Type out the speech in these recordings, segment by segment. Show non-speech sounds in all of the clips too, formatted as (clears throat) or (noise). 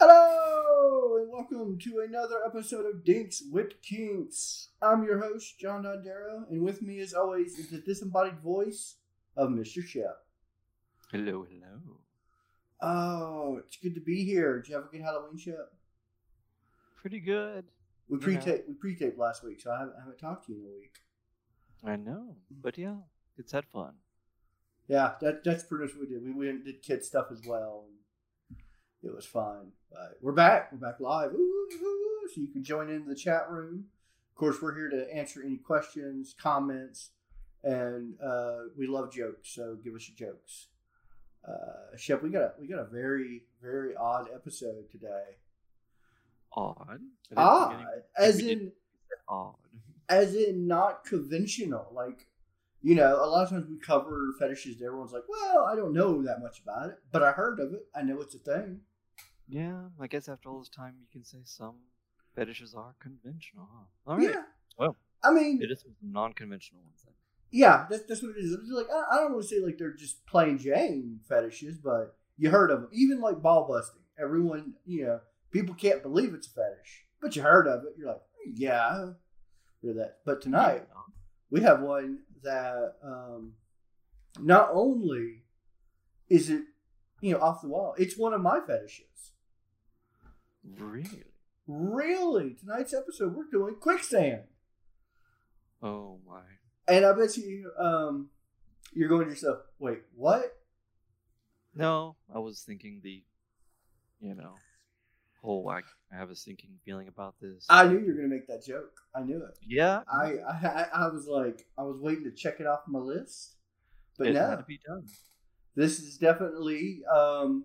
Hello, and welcome to another episode of Dinks with Kinks. I'm your host, John Dondero, and with me, as always, is the disembodied voice of Mr. Shep. Hello, hello. Oh, it's good to be here. Did you have a good Halloween, Shep? Pretty good. We pre-taped, we pre-taped last week, so I haven't, I haven't talked to you in a week. I know, but yeah, it's had fun. Yeah, that, that's pretty much what we did. We went and did kid stuff as well. And it was fun. But we're back. We're back live. Ooh, ooh, so you can join in the chat room. Of course, we're here to answer any questions, comments, and uh, we love jokes. So give us your jokes. Uh, Shep, we got a we got a very very odd episode today. Odd. I didn't think Odd, as in odd. as in not conventional. Like, you know, a lot of times we cover fetishes and everyone's like, well, I don't know that much about it, but I heard of it. I know it's a thing. Yeah, I guess after all this time, you can say some fetishes are conventional. Huh? All right. Yeah. Well, I mean, it is non-conventional ones then. yeah, that's, that's what it is. It's like, I, I don't want to say like they're just plain Jane fetishes, but you heard of them. Even like ball busting. Everyone, you know, people can't believe it's a fetish, but you heard of it. You're like, yeah, I heard that. But tonight, Yeah. we have one that um, not only is it you know off the wall it's one of my fetishes Really? really tonight's episode we're doing quicksand Oh my. and i bet you um, you're going to yourself wait what No, I was thinking the, you know, whole I, I have a sinking feeling about this. i knew you were going to make that joke i knew it yeah, I, I I- was like i was waiting to check it off my list but now it no had to be done. this is definitely um,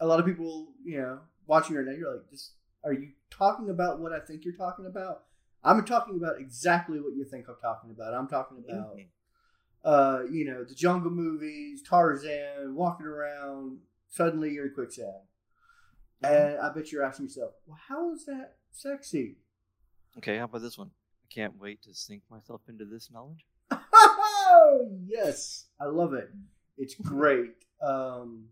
a lot of people you know watching right now you're like this are you talking about what i think you're talking about? I'm talking about exactly what you think i'm talking about. I'm talking about Mhm. uh, you know the jungle movies tarzan walking around suddenly you're in quicksand. And i bet you're asking yourself well how is that sexy? Okay, how about this one? I can't wait to sink myself into this knowledge. (laughs) yes i love it. It's (laughs) great. Um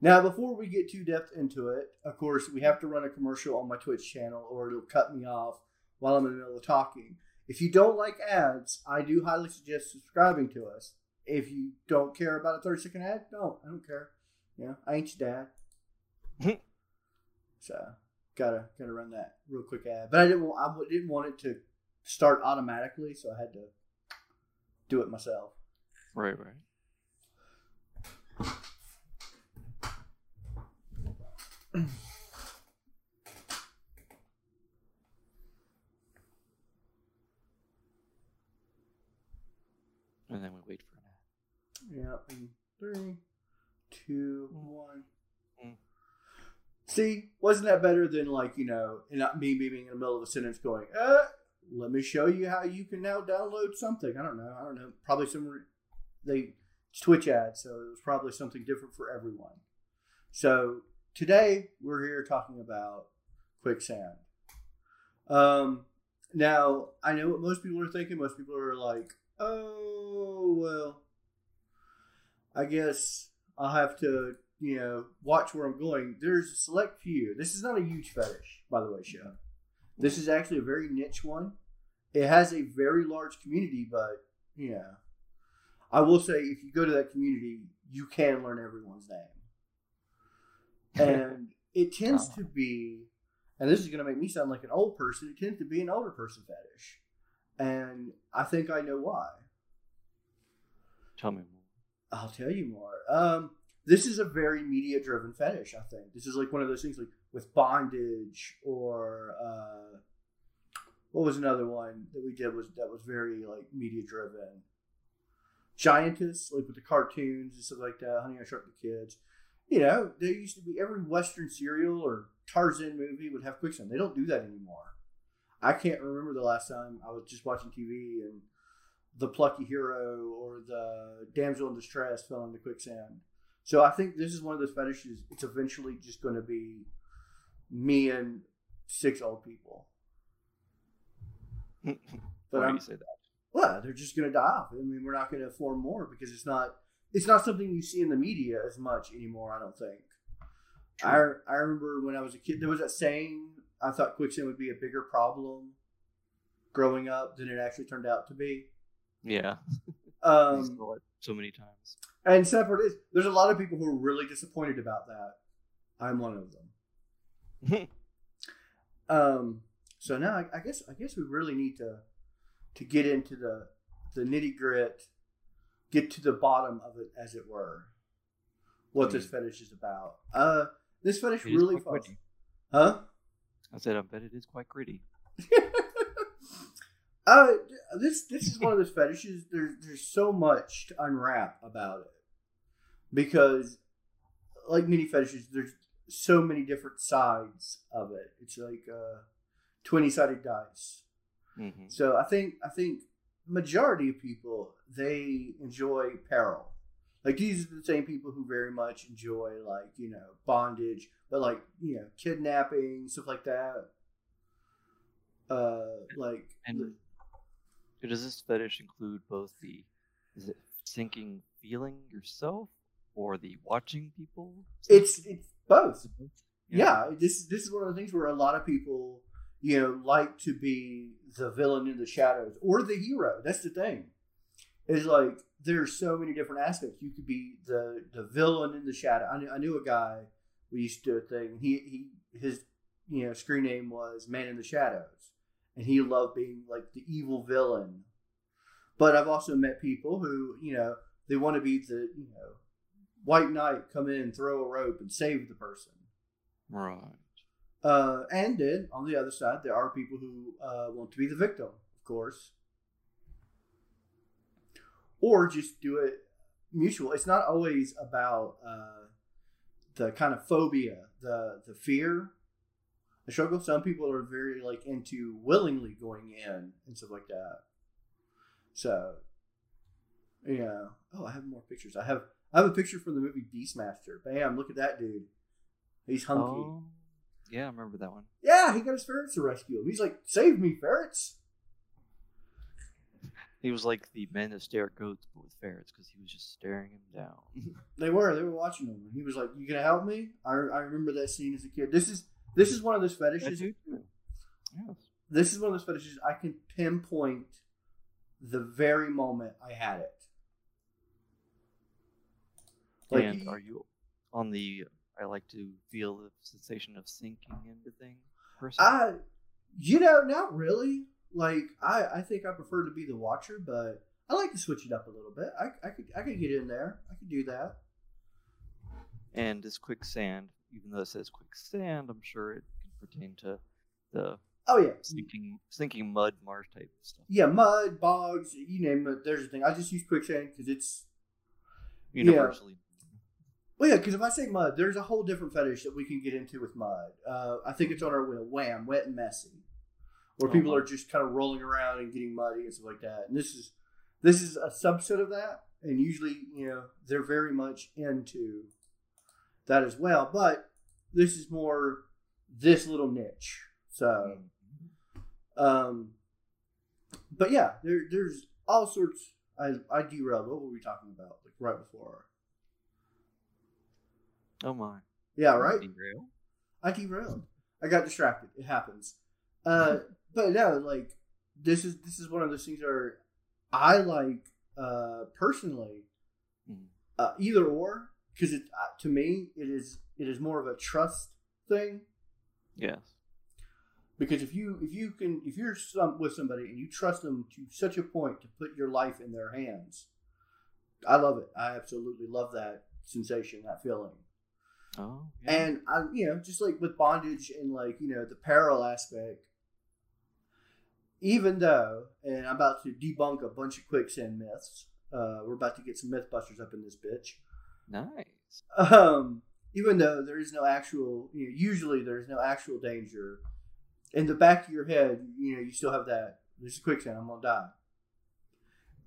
now before we get too depth into it of course we have to run a commercial on my twitch channel or it'll cut me off while i'm in the middle of talking. If you don't like ads i do highly suggest subscribing to us. If you don't care about a 30 second ad don't i don't care. Yeah i ain't your dad. (laughs) So gotta gotta run that real quick ad. But i didn't i didn't want it to start automatically so i had to do it myself. Right, right. (clears throat) And then we wait for an ad. yeah in three two one. Mm. see wasn't that better than like you know and not me being in the middle of a sentence going uh let me show you how you can now download something. I don't know i don't know. Probably some re- they it's twitch ads so it was probably something different for everyone. So today we're here talking about quicksand. Um now i know what most people are thinking. Most people are like oh well i guess i'll have to you know watch where i'm going. There's a select few. This is not a huge fetish by the way show this is actually a very niche one. It has a very large community, but you know, I will say if you go to that community, you can learn everyone's name, and it tends to be, and this is going to make me sound like an old person. It tends to be an older person fetish, and I think I know why. Tell me more. I'll tell you more. Um, this is a very media driven fetish. I think this is like one of those things like with bondage or uh, what was another one that we did was that was very like media driven. Giantess, like with the cartoons and stuff like that. Honey, I Shrunk the Kids. You know, there used to be every Western serial or Tarzan movie would have quicksand. They don't do that anymore. I can't remember the last time I was just watching TV and the plucky hero or the damsel in distress fell into quicksand. So I think this is one of those fetishes. It's eventually just going to be me and six old people. (laughs) But Why do I'm, you say that? well, they're just going to die off. I mean, we're not going to form more because it's not it's not something you see in the media as much anymore. I don't think. I I remember when I was a kid, there was that saying I thought quicksand would be a bigger problem growing up than it actually turned out to be. Yeah. (laughs) Um, so many times. And separate is there's a lot of people who are really disappointed about that. I'm one of them. (laughs) um, so now I, I, guess I guess we really need to to get into the the nitty grit, get to the bottom of it, as it were. What mm. this fetish is about. Uh, this fetish it really fun. Huh? I said I bet it is quite gritty. (laughs) uh, this this is one of those fetishes. There's there's so much to unwrap about it because, like many fetishes, there's so many different sides of it. It's like a twenty sided dice. Mm-hmm. So I think I think majority of people they enjoy peril. Like these are the same people who very much enjoy like you know bondage, but like you know kidnapping stuff like that. Uh, like and does this fetish include both the is it sinking feeling yourself or the watching people? It's it's both. Yeah. yeah, this this is one of the things where a lot of people you know like to be the villain in the shadows or the hero. That's the thing. Is like there's so many different aspects. You could be the the villain in the shadow. I knew, I knew a guy we used to do a thing. He he his you know screen name was Man in the Shadows, and he loved being like the evil villain. But I've also met people who you know they want to be the you know white knight come in, throw a rope, and save the person. Right. Uh, and then on the other side, there are people who uh, want to be the victim, of course, or just do it mutual. It's not always about uh, the kind of phobia, the the fear, the struggle. Some people are very like into willingly going in and stuff like that. So, yeah. Oh, I have more pictures. I have I have a picture from the movie Beastmaster. Bam! Look at that dude. He's hunky. Oh, yeah, I remember that one. Yeah, he got his ferrets to rescue him. He's like, "Save me, ferrets!" He was like the men that stare at goats, but with ferrets, because he was just staring him down. (laughs) they were. They were watching him, and he was like, "You gonna help me?" I, I remember that scene as a kid. This is this is one of those fetishes. Yes. This is one of those fetishes I can pinpoint the very moment I had it. Like, and are you on the? I like to feel the sensation of sinking into things. Person? I, you know, not really. Like I, I think I prefer to be the watcher, but I like to switch it up a little bit. I, I could, I could get in there. I could do that. And this quicksand, even though it says quicksand, I'm sure it can pertain to the Oh yeah, sinking sinking mud marsh type stuff. Yeah, mud bogs, you name it. There's a thing. I just use quicksand because it's universally well, yeah, because if I say mud, there's a whole different fetish that we can get into with mud. Uh, I think it's on our wheel. Wham, wet and messy, where oh, people are just kind of rolling around and getting muddy and stuff like that. And this is this is a subset of that, and usually, you know, they're very much into that as well. But this is more this little niche. So, um, but yeah, there, there's all sorts. I I derailed. What were we talking about? Like right before. Oh my. Yeah, right. Derail. I derailed. I got distracted. It happens. Uh, (laughs) but no, like this is this is one of those things where I like uh, personally mm. uh, either or because it uh, to me it is it is more of a trust thing. Yes. Because if you if you can if you're some, with somebody and you trust them to such a point to put your life in their hands, I love it. I absolutely love that sensation, that feeling. Oh, yeah. And I, you know, just like with bondage and like you know the peril aspect, even though, and I'm about to debunk a bunch of quicksand myths. Uh, we're about to get some MythBusters up in this bitch. Nice. Um, even though there is no actual, you know, usually there's no actual danger. In the back of your head, you know, you still have that. There's a quicksand. I'm gonna die.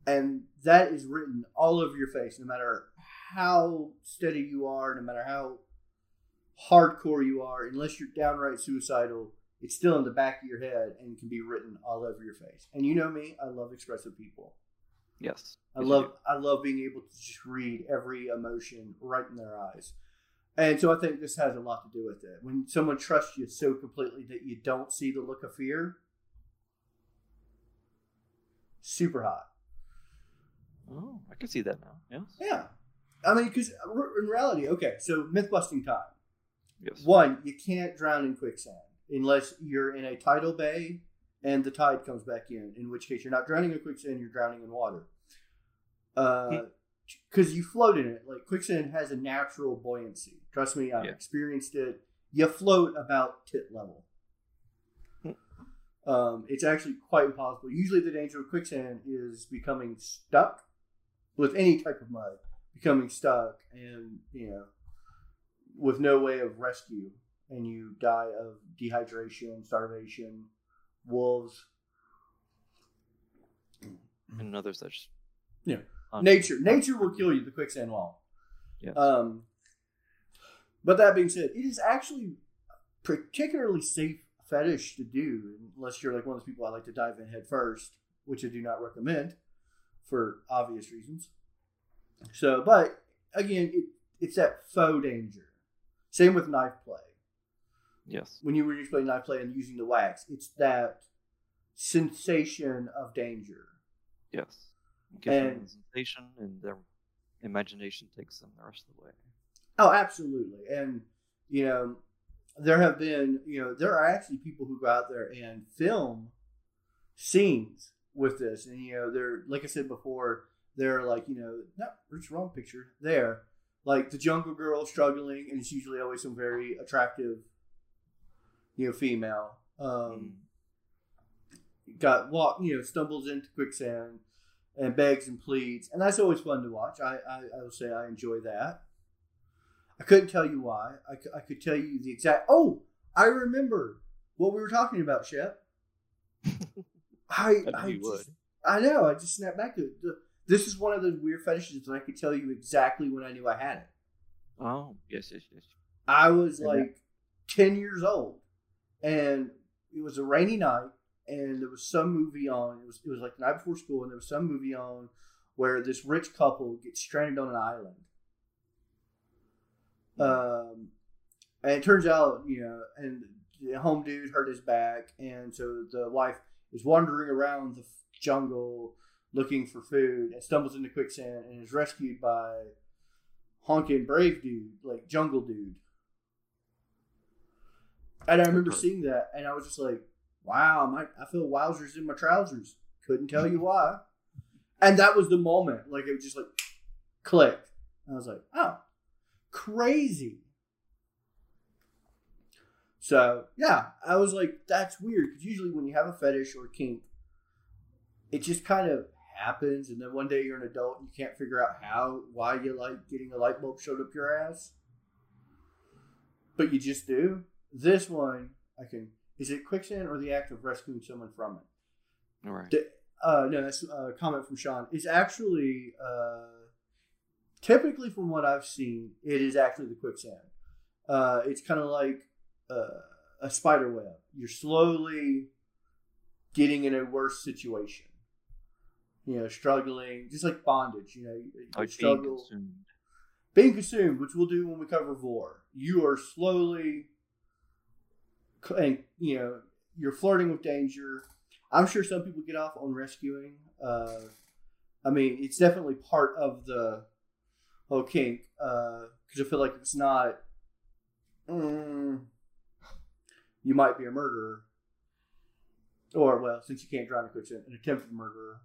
And that is written all over your face, no matter how steady you are, no matter how hardcore you are, unless you're downright suicidal, it's still in the back of your head and can be written all over your face. And you know me, I love expressive people. Yes. I love I love being able to just read every emotion right in their eyes. And so I think this has a lot to do with it. When someone trusts you so completely that you don't see the look of fear, super hot. Oh, I can see that now. Yes. Yeah. I mean, because in reality, okay, so myth busting time. Yes. One, you can't drown in quicksand unless you're in a tidal bay and the tide comes back in, in which case you're not drowning in quicksand, you're drowning in water. Because uh, you float in it. Like quicksand has a natural buoyancy. Trust me, I've Yeah. experienced it. You float about tit level. Um, it's actually quite impossible. Usually, the danger of quicksand is becoming stuck with any type of mud, becoming stuck, and you know, with no way of rescue, and you die of dehydration, starvation, wolves. And others that just Yeah. un- Nature, nature will kill you. The quicksand won't. Yes. Um, but that being said, it is actually particularly safe fetish to do, unless you're like one of those people I like to dive in head first, which I do not recommend for obvious reasons. So, but again, it, it's that faux danger. Same with knife play. yes. When you were just playing knife play and using the wax, it's that sensation of danger. Yes. Give them And- the sensation, and their imagination takes them the rest of the way. Oh, absolutely. And, you know, there have been, you know, there are actually people who go out there and film scenes with this. And, you know, they're, like I said before, they're like, you know, no, it's the wrong picture there. Like the jungle girl struggling, and it's usually always some very attractive, you know, female. Um, got walk, you know, stumbles into quicksand and begs and pleads, and that's always fun to watch. I, I, I will say I enjoy that. I couldn't tell you why. I, I could tell you the exact. Oh, I remember what we were talking about, Shep. (laughs) I, I I, just- would. I know. I just snapped back to it. This is one of those weird fetishes and I could tell you exactly when I knew I had it. Oh, yes, yes, yes. I was Yeah. like 10 years old and it was a rainy night and there was some movie on it was it was like the night before school and there was some movie on where this rich couple gets stranded on an island um and it turns out you know and the home dude hurt his back and so the wife is wandering around the jungle looking for food and stumbles into quicksand and is rescued by honking brave dude like jungle dude and I remember seeing that, and I was just like, "Wow, my I feel wowzers in my trousers." Couldn't tell you why, and that was the moment. Like it was just like clicked. I was like, "Oh, crazy." So yeah, I was like, "That's weird." Because usually when you have a fetish or a kink, it just kind of happens, and then one day you're an adult and you can't figure out how, why you like getting a light bulb shoved up your ass, but you just do. This one, I can. Is it quicksand or the act of rescuing someone from it? All right. D- Uh, no, that's a comment from Sean. It's actually, uh, typically from what I've seen, it is actually the quicksand. Uh, it's kind of like uh, a spider web. You're slowly getting in a worse situation. You know, struggling, just like bondage. You know, you, Like being struggle consumed. being consumed, which we'll do when we cover vore. You are slowly, and you know, you're flirting with danger. I'm sure some people get off on rescuing. Uh, I mean, it's definitely part of the whole kink because I feel like it's not. Mm, you might be a murderer, or well, since you can't drown in quicksand, an attempted murderer.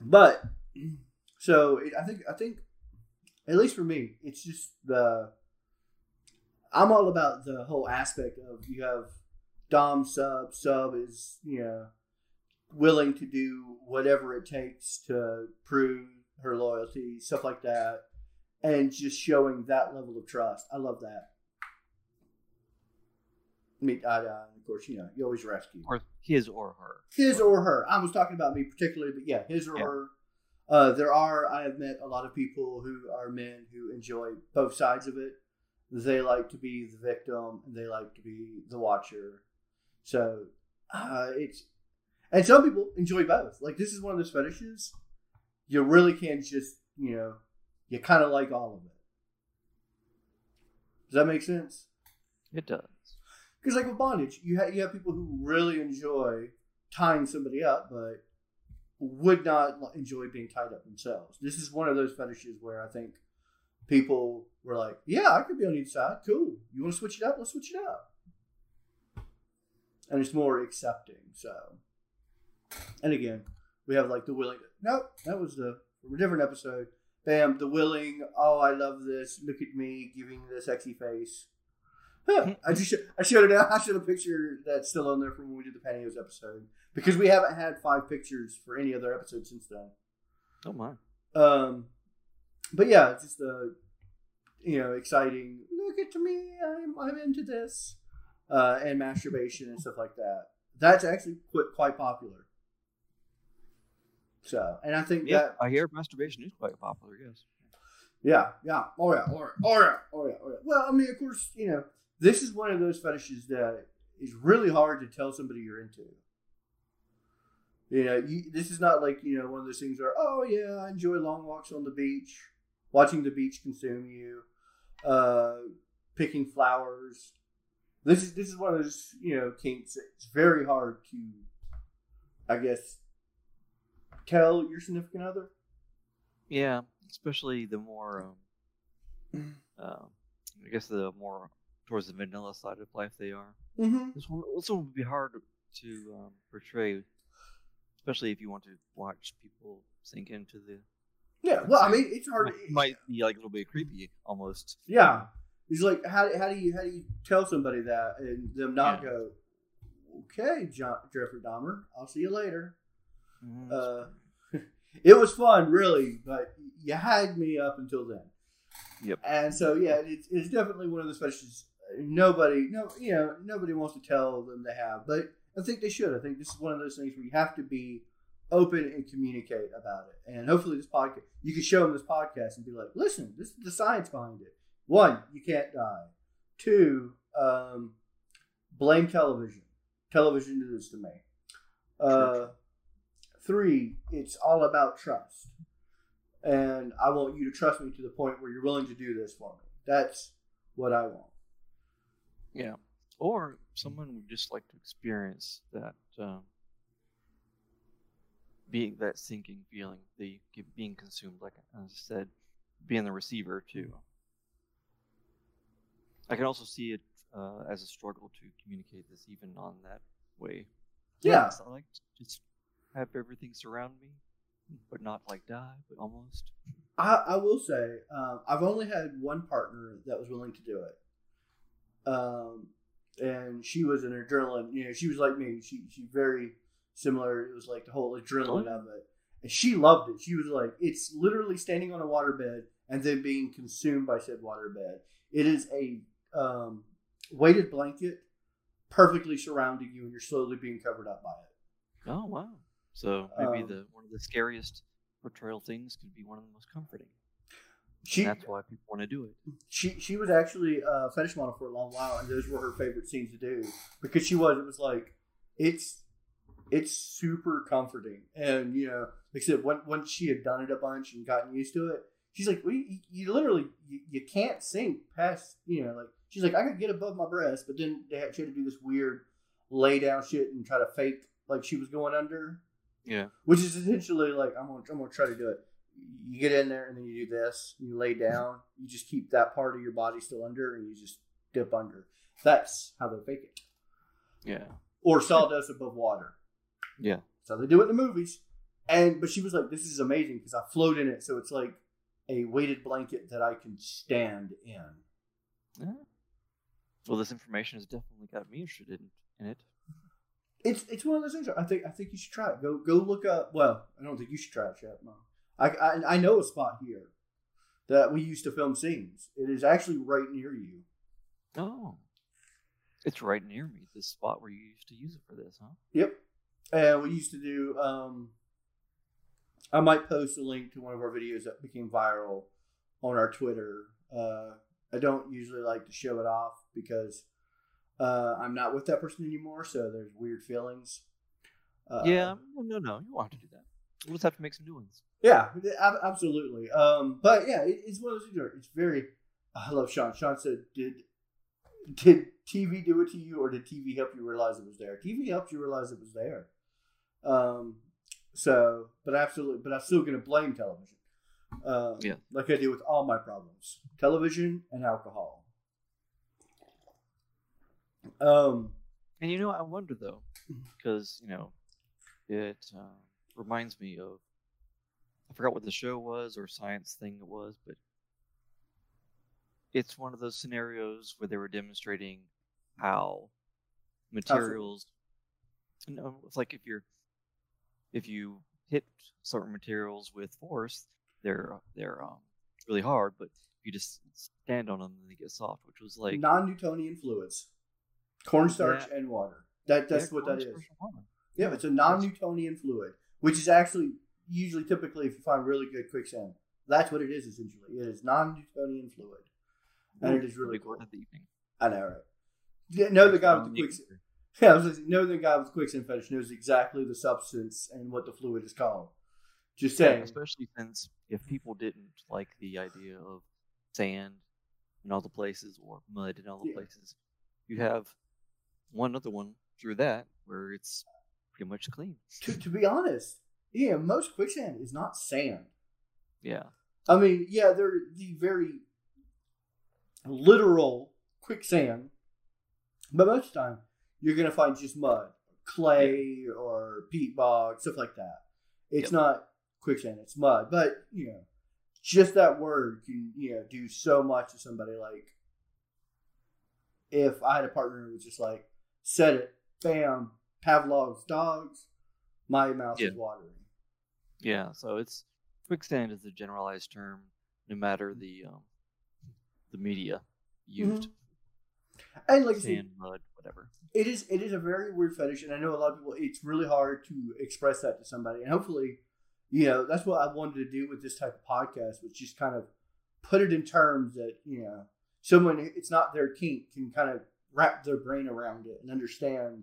But so I think I think at least for me, it's just the I'm all about the whole aspect of you have Dom sub sub is you know willing to do whatever it takes to prove her loyalty, stuff like that, and just showing that level of trust. I love that. I mean, I, uh, of course, you know, you always rescue Or his or her. his or her. I was talking about me particularly, but yeah, his or Yeah. her. Uh, there are. I have met a lot of people who are men who enjoy both sides of it. They like to be the victim, and they like to be the watcher. So uh, it's, and some people enjoy both. Like this is one of those fetishes. You really can't just, you know, you kind of like all of it. Does that make sense? It does. Because like with bondage, you have you have people who really enjoy tying somebody up, but would not enjoy being tied up themselves. This is one of those fetishes where I think people were like, "Yeah, I could be on either side. Cool. You want to switch it up? Let's switch it up." And it's more accepting. So, and again, we have like the willing. Nope, that was the a different episode. Bam, the willing. Oh, I love this. Look at me giving the sexy face. I just I showed it. (laughs) I showed a picture that's still on there from when we did the pantyhose episode because we haven't had five pictures for any other episode since then. Oh my. Um, but yeah, it's just a you know exciting. Look at me, I'm I'm into this, uh, and masturbation and stuff like that. That's actually quite quite popular. So, and I think Yeah, that I hear masturbation is quite popular. Yes. yeah, yeah, oh yeah, oh yeah, oh yeah, oh yeah, oh yeah. Well, I mean, of course, you know, this is one of those fetishes that is really hard to tell somebody you're into. You know, you, this is not like you know one of those things where oh yeah, I enjoy long walks on the beach, watching the beach consume you, uh, picking flowers. This is this is one of those you know kinks. It's very hard to, I guess, tell your significant other. Yeah, especially the more, um, (clears throat) um, I guess the more towards the vanilla side of life they are. Mm-hmm. This one also would be hard to um, portray, especially if you want to watch people sink into the. Yeah, well, I mean, it's hard. Might, might be like a little bit creepy almost. Yeah, he's like, how, how do you how do you tell somebody that and them not Yeah. go, okay, John, Jeffrey Dahmer, I'll see you later. Mhm. Uh, (laughs) it was fun, really, but you had me up until then. Yep. And so, yeah, it's, it's definitely one of those fetishes. Nobody, no, you know, nobody wants to tell them they have, but I think they should. I think this is one of those things where you have to be open and communicate about it. And hopefully, this podcast, you can show them this podcast and be like, listen, this is the science behind it. One, you can't die. Two, um, blame television. Television did this to me. Uh, three, it's all about trust. And I want you to trust me to the point where you're willing to do this for me. That's what I want. Yeah. Or someone would just like to experience that um, being that sinking feeling, the being consumed, like I said, being the receiver too. I can also see it uh, as a struggle to communicate this even on that way. Yeah. Yes, I like to just have everything surround me, but not like die, but almost. I, I will say, um, I've only had one partner that was willing to do it. Um, and she was an adrenaline, you know, she was like me. She, she very similar. It was like the whole adrenaline of it. And she loved it. She was like, it's literally standing on a waterbed and then being consumed by said waterbed. It is a um, weighted blanket perfectly surrounding you and you're slowly being covered up by it. Oh wow! So maybe Um, the one of the scariest portrayal things could be one of the most comforting. She, that's why people want to do it. she she was actually a fetish model for a long while, and those were her favorite scenes to do because she was. It was like it's it's super comforting, and you know, like I said, when once she had done it a bunch and gotten used to it, she's like, well, you, you literally you, you can't sink past you know, like she's like, I could get above my breast, but then they had, she had to do this weird lay down shit and try to fake like she was going under, Yeah. which is essentially like I'm gonna I'm gonna try to do it. You get in there and then you do this. You lay down. You just keep that part of your body still under, and you just dip under. That's how they fake it. Yeah. Or sawdust above water. Yeah. So they do it in the movies. And but she was like, "This is amazing because I float in it, so it's like a weighted blanket that I can stand in." Yeah. Well, this information has definitely got me interested in, in it. It's it's one of those things. I think I think you should try it. Go go look up. Well, I don't think you should try it, Shep. No. I, I I know a spot here that we used to film scenes. It is actually right near you. Oh. It's right near me, this spot where you used to use it for this, huh? Yep. And we used to do. Um, I might post a link to one of our videos that became viral on our Twitter. Uh, I don't usually like to show it off because uh, I'm not with that person anymore, so there's weird feelings. Uh, yeah. No, no, no. You want to do that. We'll just have to make some new ones. Yeah, absolutely. Um, but yeah, it, it's one of those things. It's very. I love Sean. Sean said, "Did did TV do it to you, or did TV help you realize it was there? TV helped you realize it was there. Um, so, but absolutely, but I'm still going to blame television. Uh, Yeah. like I do with all my problems: television and alcohol. Um, And you know, I wonder though, (laughs) because you know, it uh, reminds me of I forgot what the show was or science thing it was, but it's one of those scenarios where they were demonstrating how materials. No, it's like if you're if you hit certain materials with force, they're they're um, really hard, but if you just stand on them, they get soft, which was like non-Newtonian fluids, cornstarch and water. That that's yeah, what that is. cornstarch and water. Yeah, it's a non-Newtonian fluid, which is actually usually typically if you find really good quicksand, that's what it is essentially. It is non-Newtonian fluid, and it is really cool. of the evening. I know, right? Yeah, know the guy with the quicksand. (laughs) Yeah, I was like, know the guy with the quicksand fetish knows exactly the substance and what the fluid is called. Just Yeah, saying. especially since if people didn't like the idea of sand in all the places or mud in all the Yeah. places, you have one other one through that where it's pretty much clean. To, to be honest, yeah, most quicksand is not sand. Yeah, I mean, yeah, they're the very literal quicksand, but most of the time you're gonna find just mud, clay, or peat bog, stuff like that. It's Yep. not quicksand; it's mud. But you know, just that word can you know do so much to somebody. Like, if I had a partner who was just like said it, bam, Pavlov's dogs, my mouth Yeah. is watering. yeah. So it's quicksand is a generalized term, no matter the um, the media used, And like sand, mud, whatever. it is it is a very weird fetish and i know a lot of people it's really hard to express that to somebody and hopefully you know that's what i wanted to do with this type of podcast was just kind of put it in terms that you know someone it's not their kink can kind of wrap their brain around it and understand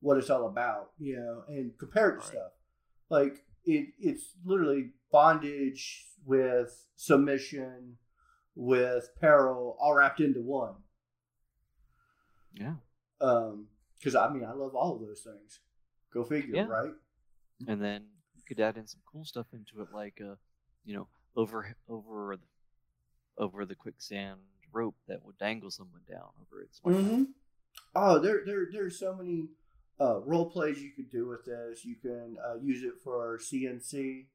what it's all about you know and compare it to Right. stuff like it it's literally bondage with submission with peril all wrapped into one Yeah, um, because I mean, I love all of those things. Go figure, Yeah. right? and then you could add in some cool stuff into it, like uh, you know, over over the, over the quicksand rope that would dangle someone down over it. Something like that. Mm-hmm. Oh, there, there, there's so many uh, role plays you could do with this. You can uh, use it for CNC,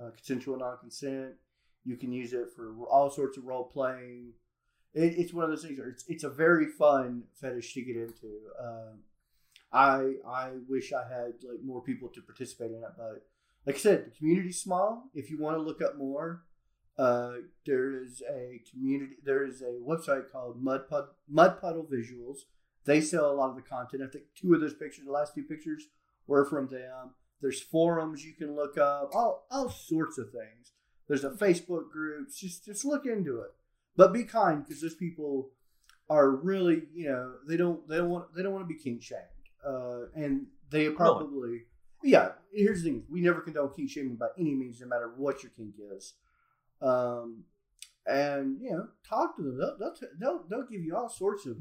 uh, consensual non-consent. You can use it for all sorts of role playing. It, it's one of those things. It's it's a very fun fetish to get into. Um, I I wish I had like more people to participate in it, but like I said, the community's small. If you want to look up more, uh, there is a community. There is a website called Mud Pud, Mud Puddle Visuals. They sell a lot of the content. I think two of those pictures, the last two pictures, were from them. There's forums you can look up, all all sorts of things. There's a Facebook group. Just just look into it, but be kind because those people are really you know they don't they don't want they don't want to be kink shamed, uh, and they probably yeah. Here's the thing: we never condone kink shaming by any means, no matter what your kink is. Um, and you know, talk to them. They'll they'll, t- they'll they'll give you all sorts of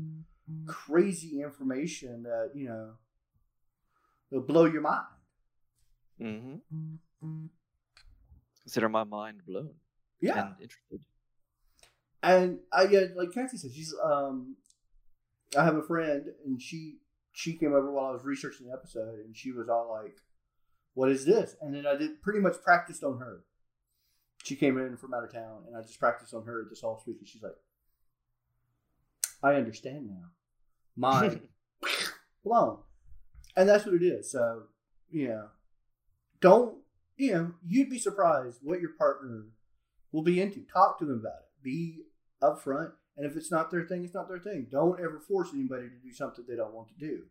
crazy information that you know will blow your mind. Mm-hmm. Consider my mind blown Yeah, and interested. and I yeah, like Kathy said, she's um, I have a friend, and she she came over while I was researching the episode, and she was all like, "What is this?" And then I did pretty much practiced on her. She came in from out of town, and I just practiced on her this whole speech, and she's like, "I understand now." Mind (laughs) blown, and that's what it is. So you know, don't you know? You'd be surprised what your partner will be into. Talk to them about it. Be upfront. And if it's not their thing, it's not their thing. Don't ever force anybody to do something they don't want to do.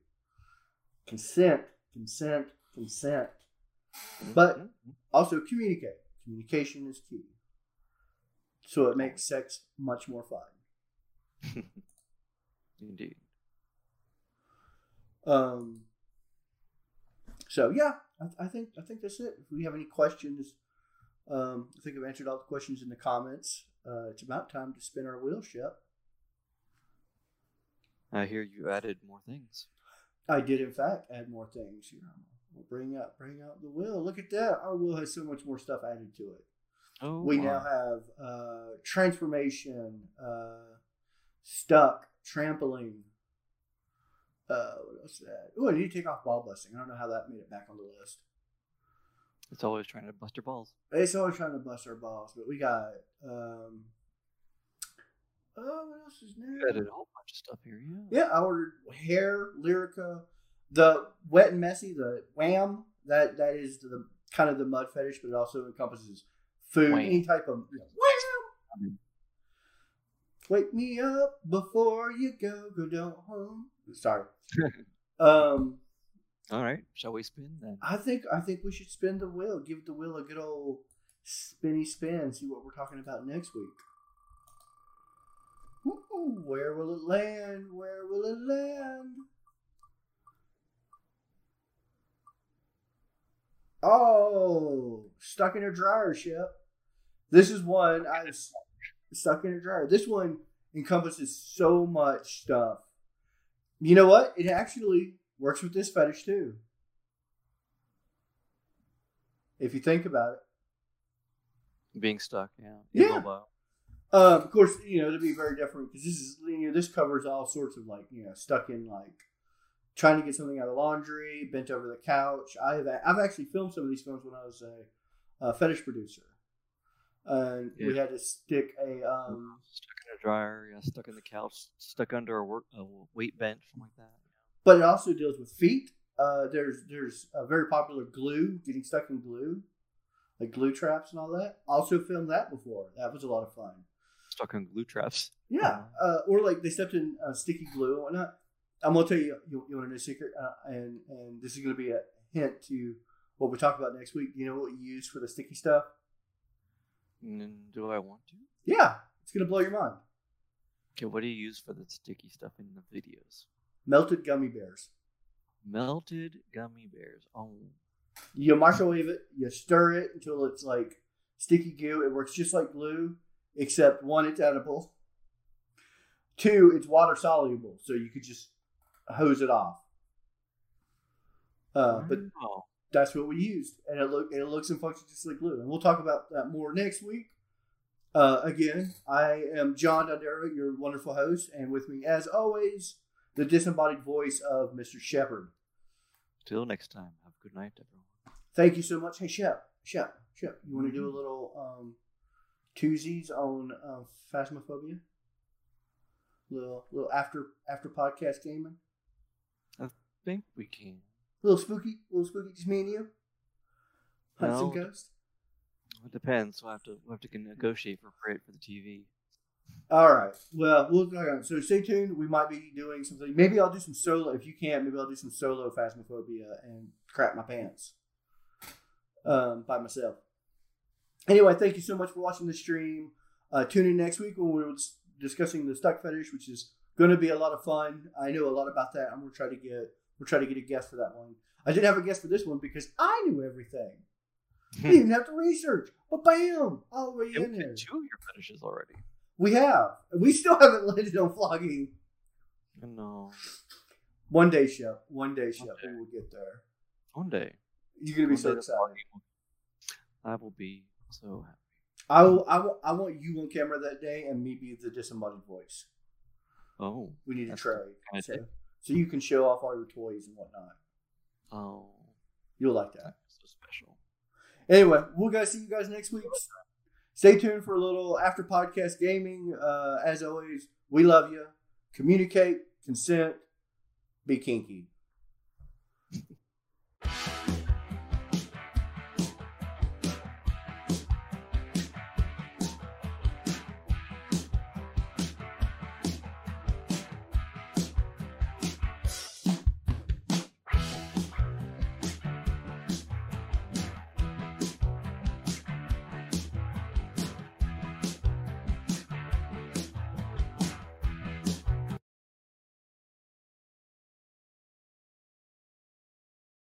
Consent, consent, consent. But also communicate. Communication is key. So it makes sex much more fun. (laughs) Indeed. Um, so yeah, I, I think I think that's it. If we have any questions, um, I think I've answered all the questions in the comments. Uh, it's about time to spin our wheel, Shep. I hear you added more things. I did, in fact, add more things. Here, we'll bring up, bring out the wheel. Look at that. Our wheel has so much more stuff added to it. Oh, we wow. now have uh, transformation, uh, stuck, trampling. Uh, what else is that? Oh, I need to take off ball busting. I don't know how that made it back on the list. It's always trying to bust your balls. It's always trying to bust our balls, but we got. Um, oh, what else is new? You added a whole bunch of stuff here. Yeah. Yeah, I ordered hair, Lycra, the wet and messy, the wham. That that is the kind of the mud fetish, but it also encompasses food, Wham. any type of you know, wham. Wake me up before you go. Go down home. Sorry. (laughs) um, All right. Shall we spin then? I think I think we should spin the wheel. Give the wheel a good old spinny spin. See what we're talking about next week. Ooh, where will it land? Where will it land? Oh, stuck in a dryer Shep. This is one I (laughs) stuck in a dryer. This one encompasses so much stuff. You know what? It actually works with this fetish too. If you think about it. Being stuck. Yeah. Yeah. Uh, of course, you know, it'd be very different because this is, you know, this covers all sorts of like, you know, stuck in like trying to get something out of the laundry, bent over the couch. I've I've actually filmed some of these films when I was a, a fetish producer, and we had to stick a um, Stuck in a dryer. Yeah. Stuck in the couch. Stuck under a work a weight bench. Something like that. but it also deals with feet. Uh, there's there's a very popular glue, getting stuck in glue, like glue traps and all that. Also filmed that before. That was a lot of fun. Stuck in glue traps. Yeah, uh, or like they stepped in uh, sticky glue and whatnot. I'm gonna tell you, you, you want to know a secret, uh, and and this is gonna be a hint to what we talk about next week. You know what you use for the sticky stuff? Do I want to? Yeah, it's gonna blow your mind. Okay. What do you use for the sticky stuff in the videos? Melted gummy bears. Melted gummy bears. Oh. You microwave it, you stir it until it's like sticky goo. It works just like glue, except one, it's edible. Two, it's water soluble, so you could just hose it off. Uh, but oh. That's what we used, and it look it looks and functions just like glue. And we'll talk about that more next week. Uh, again, I am John Dondero, your wonderful host, and with me, as always, the disembodied voice of Mr. Shepard. Till next time. Have a good night, everyone. Thank you so much. Hey, Shep, Shep, Shep, you want to do a little um, twosies on uh, phasmophobia? Little little after after podcast gaming. I think we can. Little spooky, a little spooky. Just me and you. Hunt some No. ghosts. It depends. We'll have to we'll have to negotiate for for the TV. All right. Well, we'll talk on. So stay tuned. We might be doing something. Maybe I'll do some solo. If you can't, maybe I'll do some solo phasmophobia and crap my pants um, by myself. Anyway, thank you so much for watching the stream. Uh, tune in next week when we're discussing the stuck fetish, which is going to be a lot of fun. I know a lot about that. I'm gonna try to get we'll try to get a guest for that one. I didn't have a guest for this one because I knew everything. (laughs) I didn't even have to research. But bam, already Yeah, in we there. two of your fetishes already. We have. We still haven't (laughs) landed on flogging. No. One day, Shep. One day. Okay. We will get there. One day. You're gonna be One so excited. I will be so happy. I will, I will, I want you on camera that day and me be the disembodied voice. Oh. We need a That's trade, so. So you can show off all your toys and whatnot. Oh. You'll like that. So special. Anyway, we'll guys see you guys next week. Stay tuned for a little after podcast gaming. Uh, as always, we love you. Communicate, consent, be kinky.